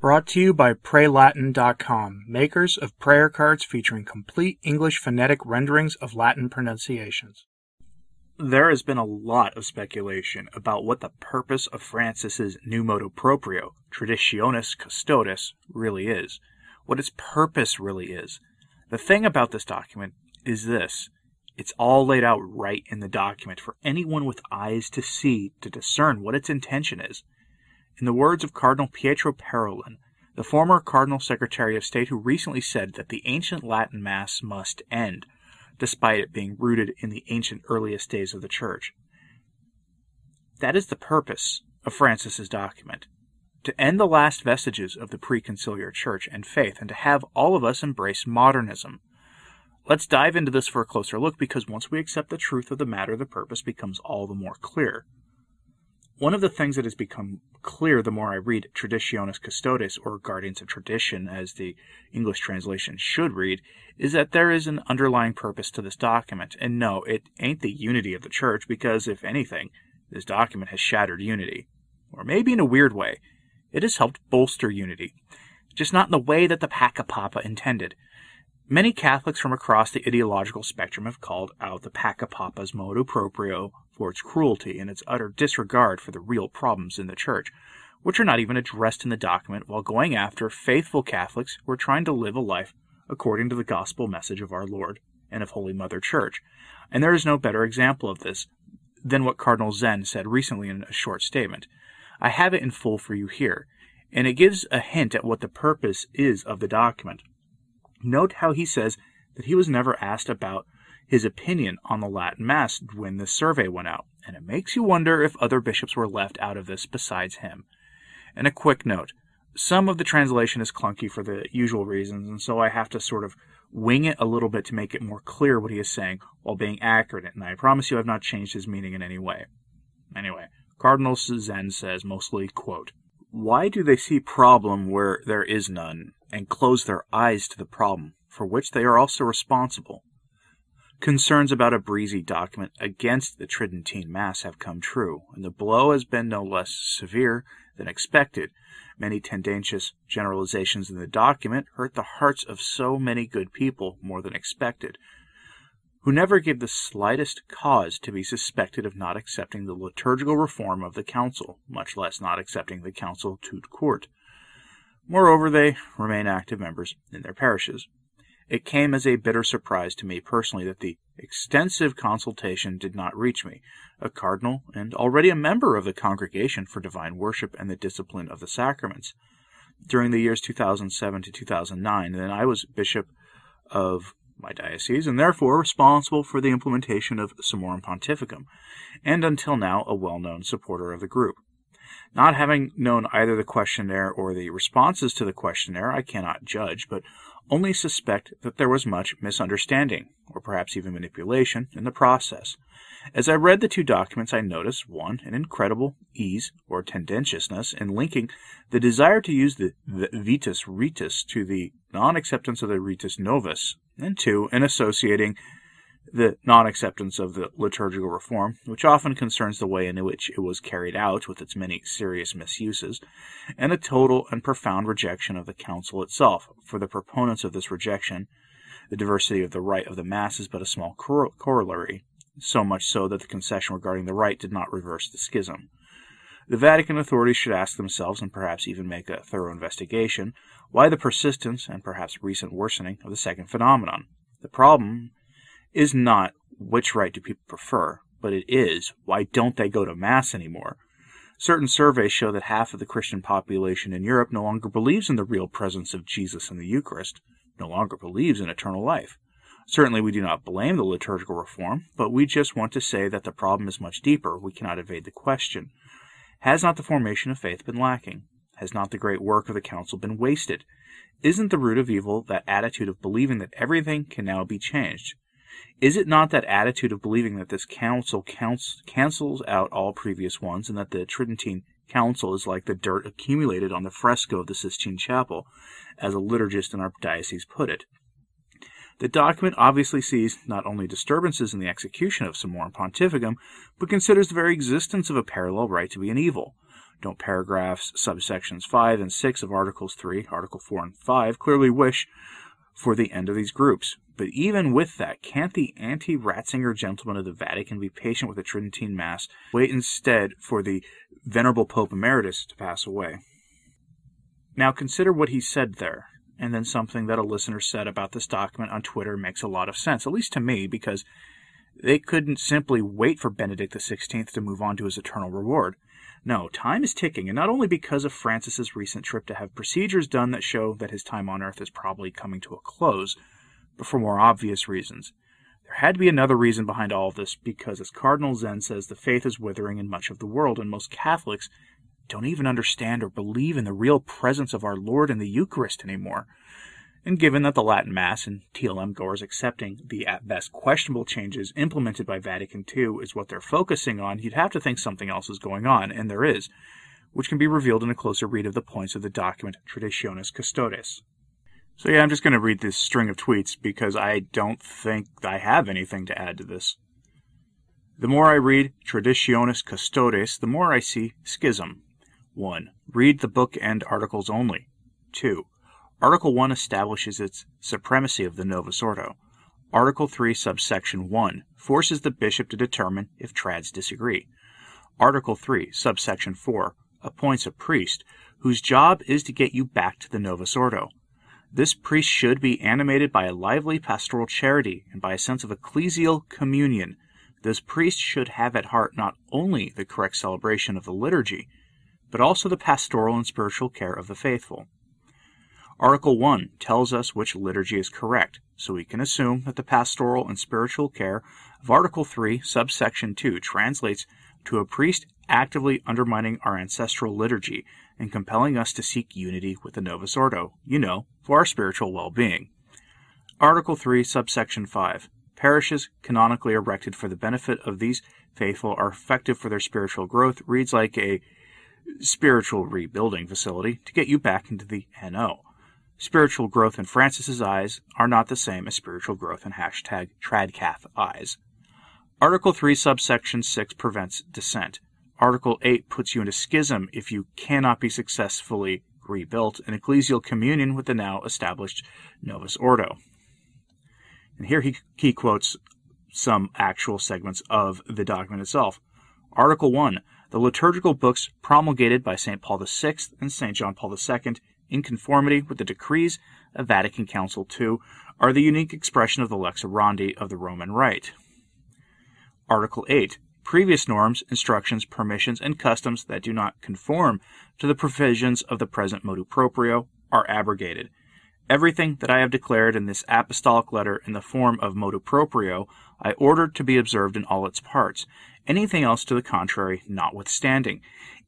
Brought to you by PrayLatin.com, makers of prayer cards featuring complete English phonetic renderings of Latin pronunciations. There has been a lot of speculation about what the purpose of Francis's new motu proprio, Traditionis Custodes, really is, what its purpose really is. The thing about this document is this it's all laid out right in the document for anyone with eyes to see to discern what its intention is. In the words of Cardinal Pietro Parolin, the former Cardinal Secretary of State who recently said that the ancient Latin Mass must end, despite it being rooted in the ancient earliest days of the Church. That is the purpose of Francis's document to end the last vestiges of the preconciliar church and faith and to have all of us embrace modernism. Let's dive into this for a closer look because once we accept the truth of the matter, the purpose becomes all the more clear. One of the things that has become clear the more I read Traditionis Custodes, or Guardians of Tradition, as the English translation should read, is that there is an underlying purpose to this document. And no, it ain't the unity of the church, because if anything, this document has shattered unity. Or maybe in a weird way, it has helped bolster unity, just not in the way that the Pacapapa intended. Many Catholics from across the ideological spectrum have called out the Pacapapa's motu proprio for its cruelty and its utter disregard for the real problems in the Church, which are not even addressed in the document, while going after faithful Catholics who are trying to live a life according to the gospel message of our Lord and of Holy Mother Church. And there is no better example of this than what Cardinal Zen said recently in a short statement. I have it in full for you here, and it gives a hint at what the purpose is of the document. Note how he says that he was never asked about his opinion on the Latin Mass when the survey went out, and it makes you wonder if other bishops were left out of this besides him. And a quick note some of the translation is clunky for the usual reasons, and so I have to sort of wing it a little bit to make it more clear what he is saying while being accurate, and I promise you I've not changed his meaning in any way. Anyway, Cardinal Zen says mostly, quote, Why do they see problem where there is none, and close their eyes to the problem, for which they are also responsible. Concerns about a breezy document against the Tridentine Mass have come true, and the blow has been no less severe than expected. Many tendentious generalizations in the document hurt the hearts of so many good people more than expected, who never give the slightest cause to be suspected of not accepting the liturgical reform of the Council, much less not accepting the Council tout court. Moreover, they remain active members in their parishes. It came as a bitter surprise to me personally that the extensive consultation did not reach me, a cardinal and already a member of the Congregation for Divine Worship and the Discipline of the Sacraments. During the years 2007 to 2009, then I was bishop of my diocese and therefore responsible for the implementation of Summorum Pontificum, and until now a well known supporter of the group. Not having known either the questionnaire or the responses to the questionnaire, I cannot judge, but only suspect that there was much misunderstanding, or perhaps even manipulation, in the process. As I read the two documents, I noticed, one, an incredible ease or tendentiousness in linking the desire to use the Vetus Ritus to the non acceptance of the Ritus Novus, and two, in associating the non acceptance of the liturgical reform, which often concerns the way in which it was carried out with its many serious misuses, and a total and profound rejection of the Council itself. For the proponents of this rejection, the diversity of the rite of the Mass is but a small corollary, so much so that the concession regarding the rite did not reverse the schism. The Vatican authorities should ask themselves, and perhaps even make a thorough investigation, why the persistence and perhaps recent worsening of the second phenomenon. The problem is not which rite do people prefer, but it is why don't they go to Mass anymore? Certain surveys show that half of the Christian population in Europe no longer believes in the real presence of Jesus in the Eucharist, no longer believes in eternal life. Certainly, we do not blame the liturgical reform, but we just want to say that the problem is much deeper. We cannot evade the question. Has not the formation of faith been lacking? Has not the great work of the Council been wasted? Isn't the root of evil that attitude of believing that everything can now be changed? Is it not that attitude of believing that this council counts, cancels out all previous ones, and that the Tridentine Council is like the dirt accumulated on the fresco of the Sistine Chapel, as a liturgist in our diocese put it? The document obviously sees not only disturbances in the execution of Summorum Pontificum, but considers the very existence of a parallel rite to be an evil. Don't paragraphs, subsections 5 and 6 of Articles 3, Article 4, and 5 clearly wish for the end of these groups? But even with that, can't the anti Ratzinger gentlemen of the Vatican be patient with the Tridentine Mass, wait instead for the Venerable Pope Emeritus to pass away? Now consider what he said there, and then something that a listener said about this document on Twitter makes a lot of sense, at least to me, because they couldn't simply wait for Benedict XVI to move on to his eternal reward. No, time is ticking, and not only because of Francis's recent trip to have procedures done that show that his time on earth is probably coming to a close, but for more obvious reasons. There had to be another reason behind all of this, because as Cardinal Zen says, the faith is withering in much of the world, and most Catholics don't even understand or believe in the real presence of our Lord in the Eucharist anymore. And given that the Latin Mass and TLM goers accepting the at best questionable changes implemented by Vatican II is what they're focusing on, you'd have to think something else is going on, and there is, which can be revealed in a closer read of the points of the document Traditionis Custodes. So yeah, I'm just going to read this string of tweets because I don't think I have anything to add to this. The more I read Traditionis Custodes, the more I see schism. 1. Read the book and articles only. 2. Article 1 establishes its supremacy of the Novus Ordo. Article 3, subsection 1, forces the bishop to determine if trads disagree. Article 3, subsection 4, appoints a priest whose job is to get you back to the Novus Ordo. This priest should be animated by a lively pastoral charity and by a sense of ecclesial communion. This priest should have at heart not only the correct celebration of the liturgy, but also the pastoral and spiritual care of the faithful. Article 1 tells us which liturgy is correct, so we can assume that the pastoral and spiritual care of Article 3, subsection 2 translates to a priest actively undermining our ancestral liturgy and compelling us to seek unity with the Novus Ordo, you know, for our spiritual well being. Article 3, subsection 5 Parishes canonically erected for the benefit of these faithful are effective for their spiritual growth reads like a spiritual rebuilding facility to get you back into the NO. Spiritual growth in Francis's eyes are not the same as spiritual growth in hashtag Tradcath eyes. Article 3, subsection 6 prevents dissent. Article 8 puts you into schism if you cannot be successfully rebuilt in ecclesial communion with the now established Novus Ordo. And here he, he quotes some actual segments of the document itself. Article 1 The liturgical books promulgated by St. Paul VI and St. John Paul II in conformity with the decrees of Vatican Council II, are the unique expression of the lex orandi of the Roman Rite. Article 8. Previous norms, instructions, permissions, and customs that do not conform to the provisions of the present motu proprio are abrogated. Everything that I have declared in this apostolic letter in the form of motu proprio, I ordered to be observed in all its parts, anything else to the contrary notwithstanding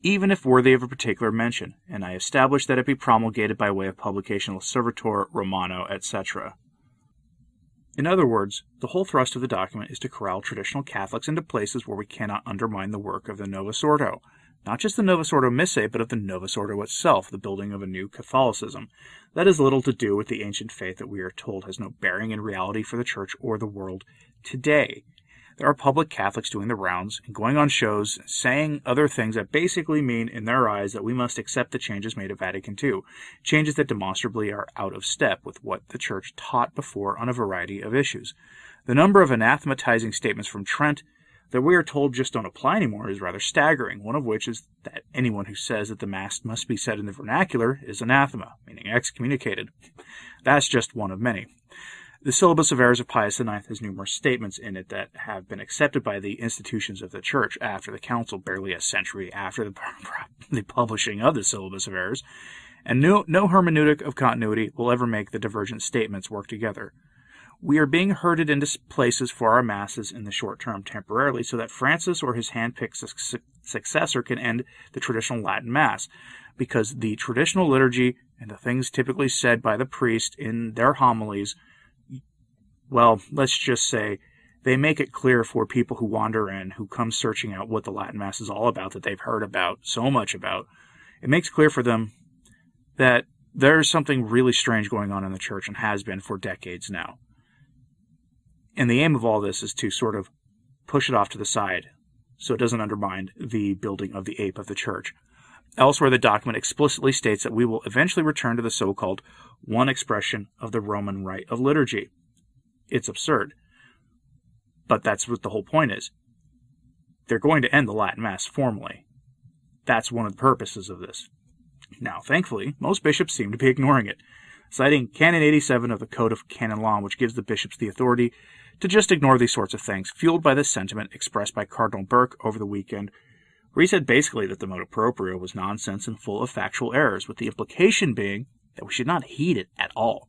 even if worthy of a particular mention, and I establish that it be promulgated by way of publication L'Osservatore Romano, etc. In other words, the whole thrust of the document is to corral traditional Catholics into places where we cannot undermine the work of the Novus Ordo, not just the Novus Ordo Missae, but of the Novus Ordo itself, the building of a new Catholicism. That has little to do with the ancient faith that we are told has no bearing in reality for the Church or the world today there are public Catholics doing the rounds and going on shows saying other things that basically mean, in their eyes, that we must accept the changes made at Vatican II, changes that demonstrably are out of step with what the Church taught before on a variety of issues. The number of anathematizing statements from Trent that we are told just don't apply anymore is rather staggering, one of which is that anyone who says that the Mass must be said in the vernacular is anathema, meaning excommunicated. That's just one of many. The Syllabus of Errors of Pius IX has numerous statements in it that have been accepted by the institutions of the Church after the Council, barely a century after the, the publishing of the Syllabus of Errors, and no, no hermeneutic of continuity will ever make the divergent statements work together. We are being herded into places for our masses in the short term temporarily so that Francis or his hand-picked su- successor can end the traditional Latin Mass, because the traditional liturgy and the things typically said by the priest in their homilies – well, let's just say they make it clear for people who wander in, who come searching out what the Latin Mass is all about, that they've heard about so much about. It makes clear for them that there's something really strange going on in the church and has been for decades now. And the aim of all this is to sort of push it off to the side so it doesn't undermine the building of the ape of the church. Elsewhere, the document explicitly states that we will eventually return to the so called one expression of the Roman rite of liturgy. It's absurd. But that's what the whole point is. They're going to end the Latin Mass formally. That's one of the purposes of this. Now, thankfully, most bishops seem to be ignoring it, citing Canon 87 of the Code of Canon Law, which gives the bishops the authority to just ignore these sorts of things, fueled by the sentiment expressed by Cardinal Burke over the weekend, where he said basically that the motu proprio was nonsense and full of factual errors, with the implication being that we should not heed it at all.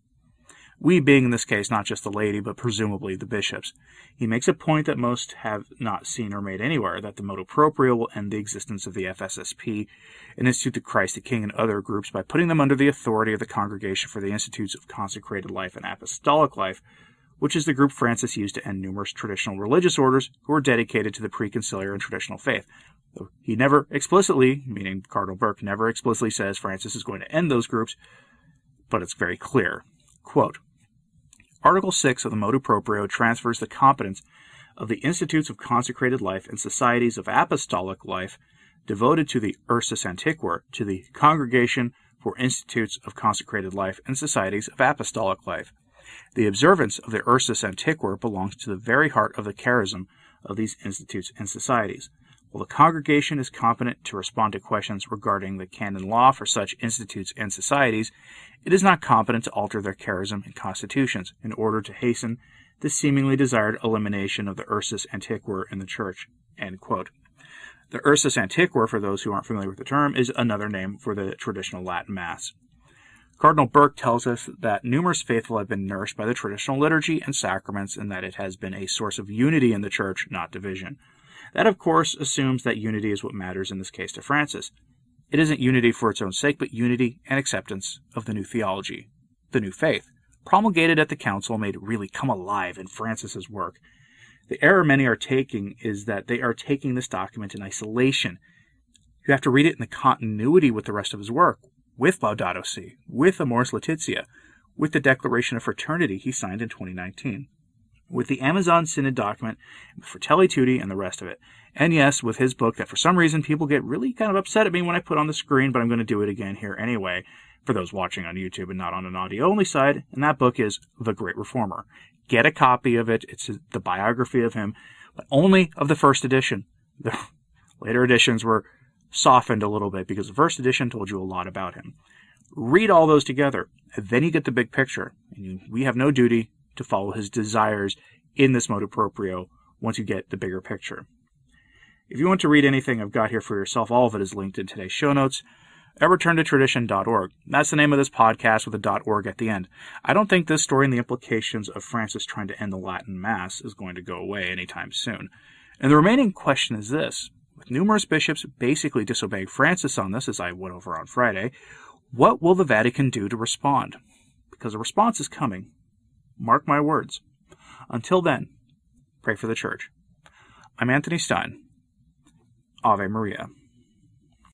We being in this case not just the laity, but presumably the bishops. He makes a point that most have not seen or made anywhere, that the motu proprio will end the existence of the FSSP and Institute of Christ the King and other groups by putting them under the authority of the Congregation for the Institutes of Consecrated Life and Apostolic Life, which is the group Francis used to end numerous traditional religious orders who were dedicated to the preconciliar and traditional faith. He never explicitly, meaning Cardinal Burke, never explicitly says Francis is going to end those groups, but it's very clear. Quote, Article 6 of the Motu Proprio transfers the competence of the Institutes of Consecrated Life and Societies of Apostolic Life devoted to the Usus Antiquior to the Congregation for Institutes of Consecrated Life and Societies of Apostolic Life. The observance of the Usus Antiquior belongs to the very heart of the charism of these institutes and societies. While the congregation is competent to respond to questions regarding the canon law for such institutes and societies, it is not competent to alter their charism and constitutions in order to hasten the seemingly desired elimination of the Usus Antiquior in the Church. The Usus Antiquior, for those who aren't familiar with the term, is another name for the traditional Latin Mass. Cardinal Burke tells us that numerous faithful have been nourished by the traditional liturgy and sacraments and that it has been a source of unity in the Church, not division. That, of course, assumes that unity is what matters in this case to Francis. It isn't unity for its own sake, but unity and acceptance of the new theology, the new faith, promulgated at the council made really come alive in Francis's work. The error many are taking is that they are taking this document in isolation. You have to read it in the continuity with the rest of his work, with Laudato Si, with Amoris Laetitia, with the Declaration of Fraternity he signed in 2019 with the Amazon Synod document, Fratelli Tutti, and the rest of it. And yes, with his book that for some reason people get really kind of upset at me when I put on the screen, but I'm going to do it again here anyway for those watching on YouTube and not on an audio only side. And that book is The Great Reformer. Get a copy of it. It's the biography of him, but only of the first edition. The later editions were softened a little bit because the first edition told you a lot about him. Read all those together, then you get the big picture. And we have no duty to follow his desires in this motu proprio once you get the bigger picture. If you want to read anything I've got here for yourself, all of it is linked in today's show notes at returntotradition.org. That's the name of this podcast with a .org at the end. I don't think this story and the implications of Francis trying to end the Latin Mass is going to go away anytime soon. And the remaining question is this. With numerous bishops basically disobeying Francis on this, as I went over on Friday, what will the Vatican do to respond? Because a response is coming, Mark my words. Until then, pray for the church. I'm Anthony Stine. Ave Maria.